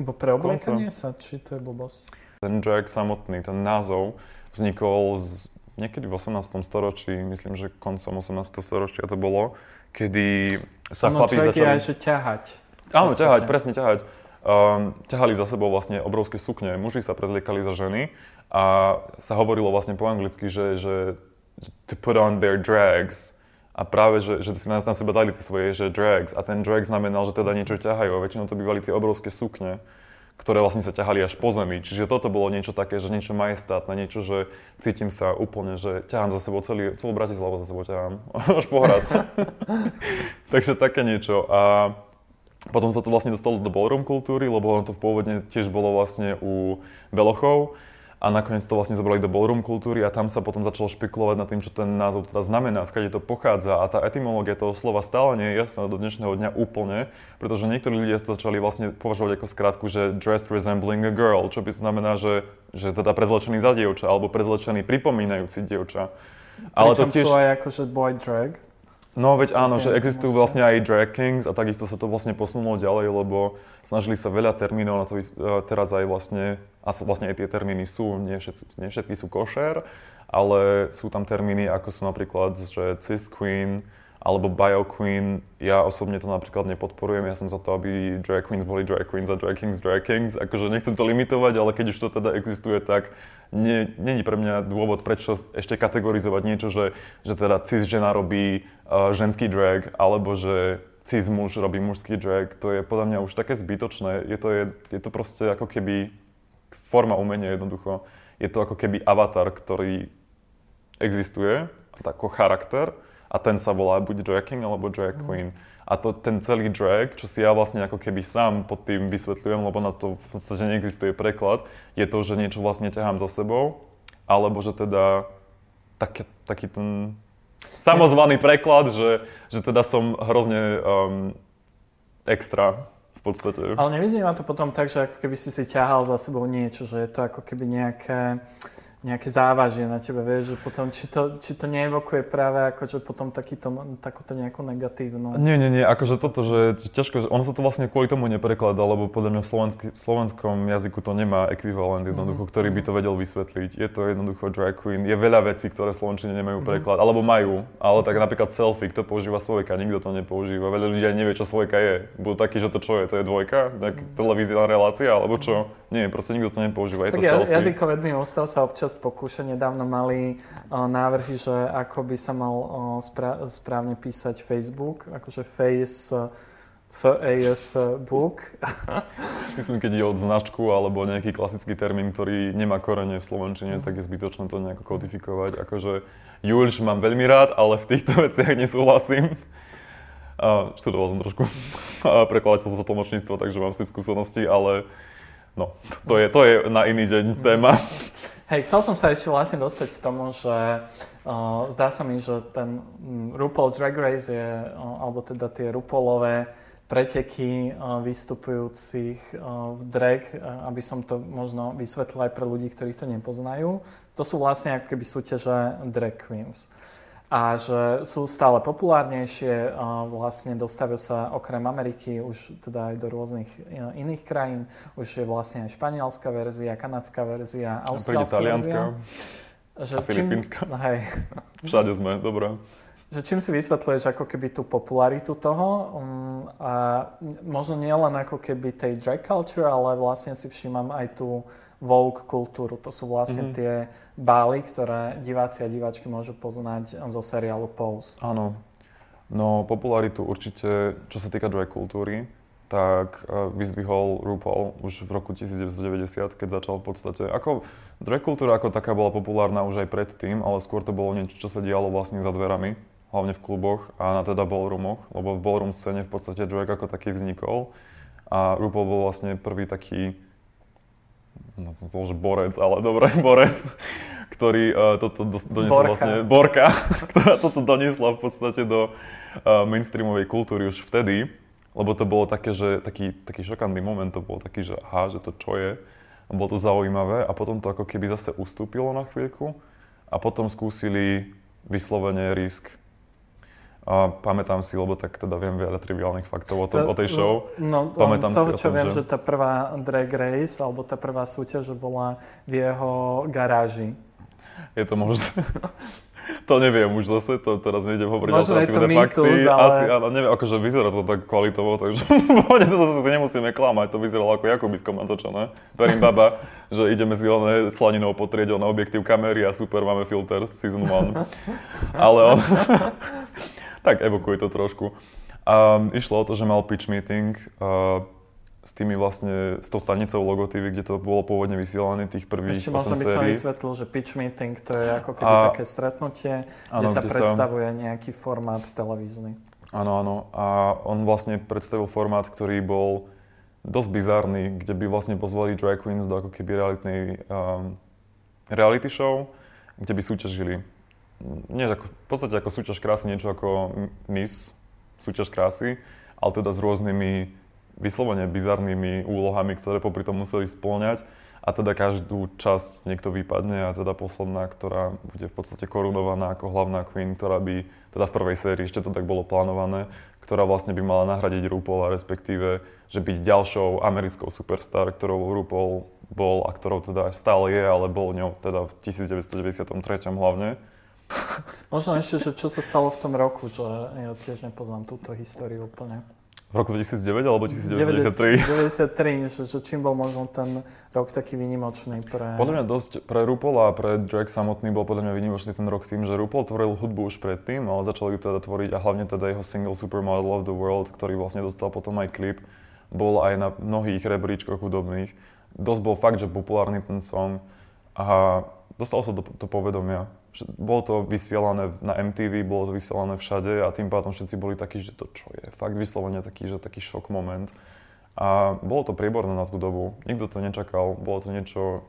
Bo pre obliekanie sa, či to je blbosť? Ten drag samotný, ten názov, vznikol z, niekedy v 18. storočí, myslím, že koncom 18. storočia to bolo, kedy sa ano, chlapí začali... aj, že ťahať. Áno, ťahať, presne ťahať. Um, ťahali za sebou vlastne obrovské sukne. Muži sa prezliekali za ženy a sa hovorilo vlastne po anglicky, že, že to put on their drags. A práve, že, že si na, na seba dali tie svoje že drags. A ten drag znamenal, že teda niečo ťahajú. A väčšinou to bývali tie obrovské sukne ktoré vlastne sa ťahali až po zemi. Čiže toto bolo niečo také, že niečo majestátne, niečo, že cítim sa úplne, že ťahám za sebou celý, celú Bratislavu za sebou ťahám, až pohrad. Takže také niečo. A potom sa to vlastne dostalo do ballroom kultúry, lebo ono to v pôvodne tiež bolo vlastne u Belochov. A nakoniec to vlastne zobrali do ballroom kultúry a tam sa potom začalo špekulovať nad tým, čo ten názov teda znamená, skade to pochádza a tá etymológia toho slova stále nie je jasná do dnešného dňa úplne, pretože niektorí ľudia to začali vlastne považovať ako skratku, že dressed resembling a girl, čo by znamená, že, že teda prezlečený za dievča alebo prezlečený pripomínajúci dievča. Ale Pričom to tiež... sú aj akože boy drag. No veď áno, že existujú vlastne aj drag kings a takisto sa to vlastne posunulo ďalej, lebo snažili sa veľa termínov na to teraz aj vlastne, a vlastne aj tie termíny sú, nie všetky, nie všetky sú košer, ale sú tam termíny ako sú napríklad, že cis queen, alebo bio queen. Ja osobne to napríklad nepodporujem, ja som za to, aby drag queens boli drag queens a drag kings drag kings. Akože nechcem to limitovať, ale keď už to teda existuje, tak nie, nie je pre mňa dôvod, prečo ešte kategorizovať niečo, že, že teda cis žena robí uh, ženský drag, alebo že cis muž robí mužský drag. To je podľa mňa už také zbytočné. Je to, je, je to proste ako keby forma umenia jednoducho. Je to ako keby avatar, ktorý existuje, ako charakter, a ten sa volá buď drag king alebo drag mhm. queen. A to ten celý drag, čo si ja vlastne ako keby sám pod tým vysvetľujem, lebo na to v podstate neexistuje preklad, je to, že niečo vlastne ťahám za sebou, alebo že teda taký, taký ten samozvaný preklad, že, že teda som hrozne um, extra v podstate. Ale nevyznieva to potom tak, že ako keby si si ťahal za sebou niečo, že je to ako keby nejaké nejaké závažie na tebe, vieš, že potom, či to, či to neevokuje práve akože potom takýto, takúto nejakú negatívnu... Nie, nie, nie, akože toto, že ťažko, ono sa to vlastne kvôli tomu neprekladá, lebo podľa mňa v, slovensky, v slovenskom jazyku to nemá ekvivalent jednoducho, mm-hmm. ktorý by to vedel vysvetliť. Je to jednoducho drag queen, je veľa vecí, ktoré v slovenčine nemajú mm-hmm. preklad, alebo majú, ale tak napríklad selfie, kto používa svojka, nikto to nepoužíva, veľa ľudí aj nevie, čo svojka je. Budú takí, že to čo je, to je dvojka, mhm. televízia relácia, alebo čo? Nie, proste nikto to nepoužíva, je tak to selfie. jazykovedný ústav sa občas pokúša. Nedávno mali uh, návrhy, že ako by sa mal uh, spra- správne písať Facebook, akože face uh, FAS book. Myslím, keď je od značku alebo nejaký klasický termín, ktorý nemá korene v slovenčine, mm. tak je zbytočné to nejako kodifikovať. Akože Julč mám veľmi rád, ale v týchto veciach nesúhlasím. A študoval som trošku prekladateľstvo tlmočníctvo, takže mám s tým skúsenosti, ale No, to je, to je na iný deň téma. Hej, chcel som sa ešte vlastne dostať k tomu, že uh, zdá sa mi, že ten RuPaul Drag Race je, uh, alebo teda tie RuPaulové preteky uh, vystupujúcich uh, v drag, uh, aby som to možno vysvetlil aj pre ľudí, ktorí to nepoznajú. To sú vlastne ako keby súťaže drag queens a že sú stále populárnejšie, vlastne dostavujú sa okrem Ameriky už teda aj do rôznych e, iných krajín, už je vlastne aj španielská verzia, kanadská verzia, austrálska verzia. Že a filipínska. Čím, hej. Všade sme, dobré. Že čím si vysvetľuješ ako keby tú popularitu toho um, a možno nielen ako keby tej drag culture, ale vlastne si všímam aj tú Vogue kultúru. To sú vlastne mm-hmm. tie bály, ktoré diváci a diváčky môžu poznať zo seriálu Pose. Áno. No popularitu určite, čo sa týka drag kultúry, tak uh, vyzdvihol RuPaul už v roku 1990, keď začal v podstate, ako drag kultúra ako taká bola populárna už aj predtým, ale skôr to bolo niečo, čo sa dialo vlastne za dverami, hlavne v kluboch a na teda ballroomoch, lebo v ballroom scéne v podstate drag ako taký vznikol a RuPaul bol vlastne prvý taký no som chcel, že borec, ale dobre, borec, ktorý uh, toto do, doniesol Borka. vlastne, Borka, ktorá toto doniesla v podstate do uh, mainstreamovej kultúry už vtedy, lebo to bolo také, že taký, taký šokantný moment, to bolo taký, že aha, že to čo je, a bolo to zaujímavé a potom to ako keby zase ustúpilo na chvíľku a potom skúsili vyslovene risk a pamätám si, lebo tak teda viem veľa triviálnych faktov o, tom, o tej show. No, pamätám z toho, si čo tom, viem, že... že tá prvá drag race, alebo tá prvá súťaž bola v jeho garáži. Je to možné. to neviem už zase, to teraz nejdem hovoriť Možno alternatívne fakty. Mýtus, ale... Asi, áno, neviem, akože vyzerá to tak kvalitovo, takže to zase si nemusíme klamať, to vyzeralo ako Jakubisko natočené. Perím baba, že ideme si oné slaninou potrieť na objektív kamery a super, máme filter season 1. ale on... tak evokuje to trošku. A išlo o to, že mal pitch meeting uh, s tými vlastne, s tou stanicou logotyvy, kde to bolo pôvodne vysielané tých prvých Ešte možno by som vysvetlil, že pitch meeting to je ako keby a, také stretnutie, kde áno, sa kde predstavuje sa, nejaký formát televízny. Áno, áno. A on vlastne predstavil formát, ktorý bol dosť bizarný, kde by vlastne pozvali drag queens do ako keby realitnej um, reality show, kde by súťažili. Nie ako, v podstate ako súťaž krásy, niečo ako Miss, súťaž krásy, ale teda s rôznymi vyslovene bizarnými úlohami, ktoré popri tom museli spĺňať a teda každú časť niekto vypadne a teda posledná, ktorá bude v podstate korunovaná ako hlavná queen, ktorá by teda v prvej sérii ešte to tak bolo plánované, ktorá vlastne by mala nahradiť RuPaul a respektíve, že byť ďalšou americkou superstar, ktorou RuPaul bol a ktorou teda stále je, ale bol ňou teda v 1993 hlavne. Možno ešte, že čo sa stalo v tom roku, že ja tiež nepoznám túto históriu úplne. V roku 2009 alebo 1993? 93, že, že čím bol možno ten rok taký výnimočný pre... Podľa mňa dosť pre RuPaul a pre Drag samotný bol podľa mňa výnimočný ten rok tým, že RuPaul tvoril hudbu už predtým, ale začal ju teda tvoriť a hlavne teda jeho single Supermodel of the World, ktorý vlastne dostal potom aj klip, bol aj na mnohých rebríčkoch hudobných. Dosť bol fakt, že populárny ten song a dostal sa do, do povedomia bolo to vysielané na MTV, bolo to vysielané všade a tým pádom všetci boli takí, že to čo je, fakt vyslovene taký, že taký šok moment. A bolo to prieborné na tú dobu, nikto to nečakal, bolo to niečo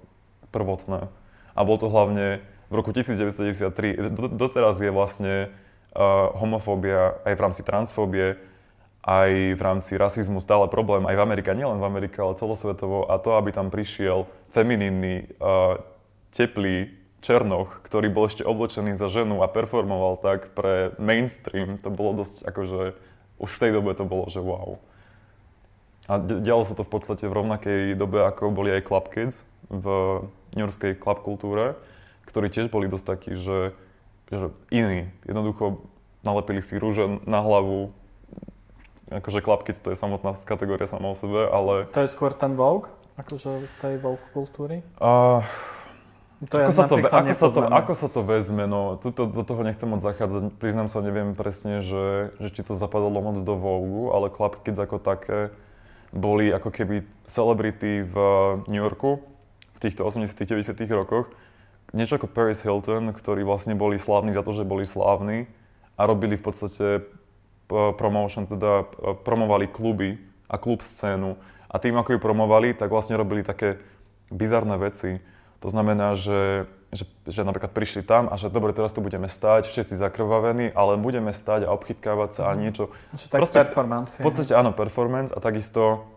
prvotné. A bolo to hlavne v roku 1993, doteraz je vlastne uh, homofóbia aj v rámci transfóbie, aj v rámci rasizmu stále problém, aj v Amerike, nielen v Amerike, ale celosvetovo. A to, aby tam prišiel feminínny, uh, teplý Černoch, ktorý bol ešte oblečený za ženu a performoval tak pre mainstream, to bolo dosť akože, už v tej dobe to bolo, že wow. A dialo sa to v podstate v rovnakej dobe, ako boli aj Club Kids v Yorkskej club kultúre, ktorí tiež boli dosť takí, že, že iní. Jednoducho nalepili si rúže na hlavu, akože Club Kids to je samotná kategória sama o sebe, ale... To je skôr ten Vogue? Akože z tej Vogue kultúry? Uh, to ako, sa to, ako, sa to, ako sa to vezme? No, tuto, do toho nechcem moc zachádzať. Priznám sa, neviem presne, že, že či to zapadalo moc do Vogue, ale Club Kids ako také boli ako keby celebrity v New Yorku v týchto 80 90 rokoch. Niečo ako Paris Hilton, ktorí vlastne boli slávni za to, že boli slávni a robili v podstate promotion, teda promovali kluby a klub scénu. A tým, ako ju promovali, tak vlastne robili také bizarné veci to znamená, že, že, že napríklad prišli tam a že dobre, teraz tu budeme stať, všetci zakrvavení, ale budeme stať a obchytkávať sa a mhm. niečo. Že tak Proste, performance. V podstate áno, performance a takisto,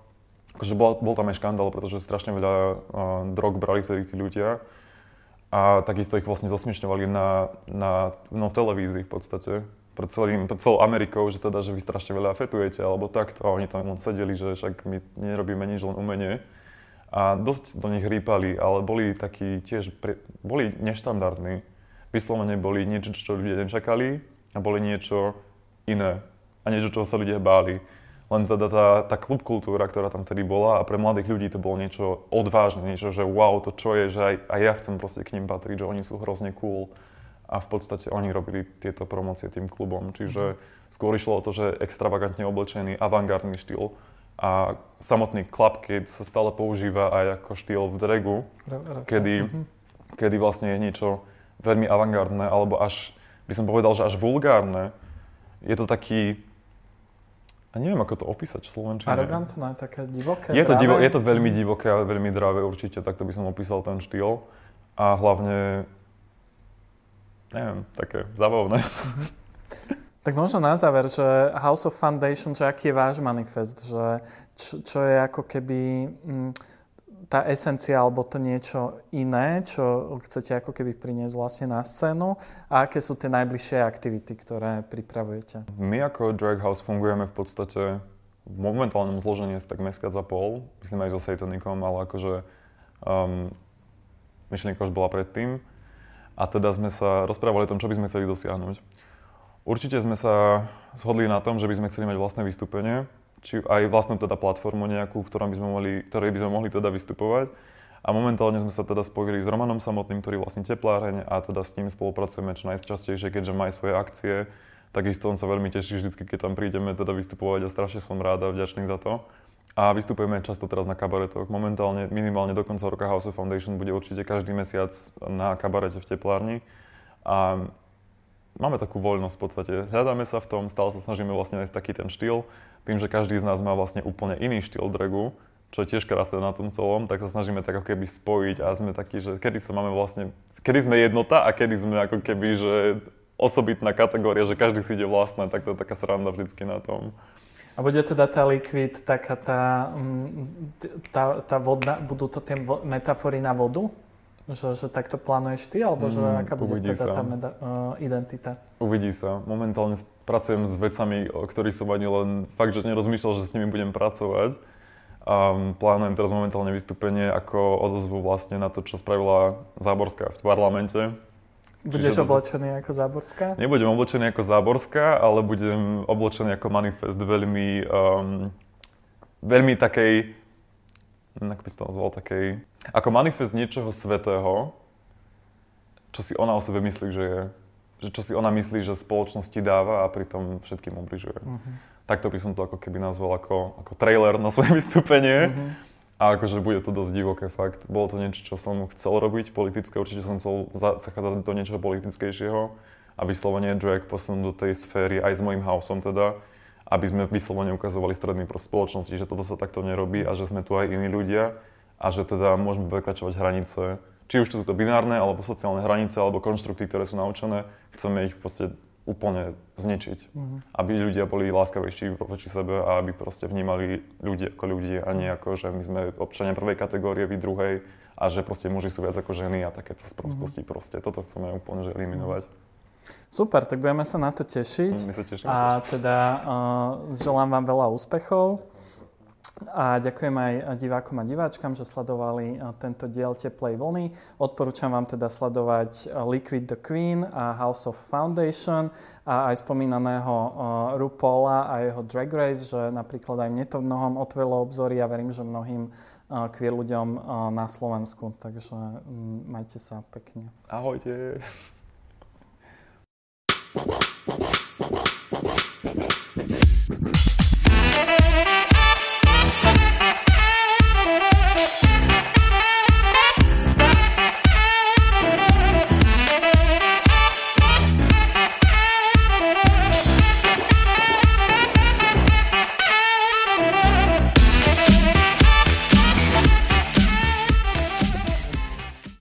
akože bol, bol tam aj škandál, pretože strašne veľa uh, drog brali vtedy tí ľudia a takisto ich vlastne zasmiešňovali na, na, no, v televízii v podstate pred, celým, pred celou Amerikou, že teda, že vy strašne veľa fetujete alebo takto a oni tam len sedeli, že však my nerobíme nič, len umenie a dosť do nich rýpali, ale boli takí tiež, pre, boli neštandardní. Vyslovene boli niečo, čo ľudia nečakali a boli niečo iné a niečo, čo sa ľudia báli. Len teda tá, tá klub kultúra, ktorá tam vtedy bola a pre mladých ľudí to bolo niečo odvážne, niečo, že wow, to čo je, že aj, aj ja chcem proste k ním patriť, že oni sú hrozne cool. A v podstate oni robili tieto promócie tým klubom. Čiže skôr išlo o to, že extravagantne oblečený, avantgardný štýl a samotný Club Kid sa stále používa aj ako štýl v dragu, kedy, mhm. kedy vlastne je niečo veľmi avantgardné, alebo až, by som povedal, že až vulgárne. Je to taký, a neviem, ako to opísať v Slovenčine. Arrogantné, také divoké, je to, divo, je to veľmi divoké a veľmi dravé určite, takto by som opísal ten štýl. A hlavne, neviem, také zabavné. Tak možno na záver, že House of Foundation, že aký je váš manifest, že čo, čo je ako keby mm, tá esencia alebo to niečo iné, čo chcete ako keby priniesť vlastne na scénu a aké sú tie najbližšie aktivity, ktoré pripravujete? My ako Drag House fungujeme v podstate v momentálnom zložení tak mesiac a pol, myslím aj so Satanikom, ale akože um, myšlienka už bola predtým. A teda sme sa rozprávali o tom, čo by sme chceli dosiahnuť. Určite sme sa zhodli na tom, že by sme chceli mať vlastné vystúpenie, či aj vlastnú teda platformu nejakú, v ktorej by sme mohli, ktorej by sme mohli teda vystupovať. A momentálne sme sa teda spojili s Romanom samotným, ktorý vlastne tepláreň a teda s ním spolupracujeme čo najčastejšie, keďže má aj svoje akcie. Takisto on sa veľmi teší vždy, keď tam prídeme teda vystupovať a strašne som rád a vďačný za to. A vystupujeme často teraz na kabaretoch. Momentálne, minimálne do konca roka House of Foundation bude určite každý mesiac na kabarete v teplárni. A máme takú voľnosť v podstate. Hľadáme sa v tom, stále sa snažíme vlastne nájsť taký ten štýl, tým, že každý z nás má vlastne úplne iný štýl dragu, čo je tiež krásne na tom celom, tak sa snažíme tak ako keby spojiť a sme takí, že kedy sa máme vlastne, kedy sme jednota a kedy sme ako keby, že osobitná kategória, že každý si ide vlastné, tak to je taká sranda vždycky na tom. A bude teda tá Liquid taká tá, mm, tá, tá vodná, budú to tie metafory na vodu? Že, že takto plánuješ ty, alebo že mm, aká bude teda tá meda, uh, identita? Uvidí sa. Momentálne pracujem s vecami, o ktorých som ani len fakt, že nerozmýšľal, že s nimi budem pracovať. A plánujem teraz momentálne vystúpenie ako odozvu vlastne na to, čo spravila Záborská v parlamente Budeš Čiže oblečený ako Záborská? Nebudem oblečený ako Záborská, ale budem oblečený ako manifest veľmi, um, veľmi takej, ako by to nazval, takej, ako manifest niečoho svetého, čo si ona o sebe myslí, že je. Že čo si ona myslí, že spoločnosti dáva a pritom všetkým obližuje. Uh-huh. Takto by som to ako keby nazval ako, ako trailer na svoje vystúpenie. Uh-huh. A akože bude to dosť divoké fakt. Bolo to niečo, čo som chcel robiť, politické, určite som chcel zachádzať do niečoho politickejšieho a vyslovene drag posunúť do tej sféry aj s mojim houseom teda, aby sme vyslovene ukazovali stredný prost spoločnosti, že toto sa takto nerobí a že sme tu aj iní ľudia a že teda môžeme prekračovať hranice, či už to sú to binárne, alebo sociálne hranice, alebo konštrukty, ktoré sú naučené, chceme ich proste úplne zničiť. Mm-hmm. Aby ľudia boli láskavejší voči sebe a aby proste vnímali ľudí ako ľudí a nie ako, že my sme občania prvej kategórie, vy druhej a že proste muži sú viac ako ženy a takéto sprostosti mm-hmm. proste. Toto chceme úplne že eliminovať. Super, tak budeme sa na to tešiť. My sa tešíme. A teda uh, želám vám veľa úspechov. A ďakujem aj divákom a diváčkam, že sledovali tento diel Teplej vlny. Odporúčam vám teda sledovať Liquid the Queen a House of Foundation a aj spomínaného RuPaula a jeho Drag Race, že napríklad aj mne to mnohom otvorilo obzory a verím, že mnohým queer ľuďom na Slovensku. Takže majte sa pekne. Ahojte. Thank you.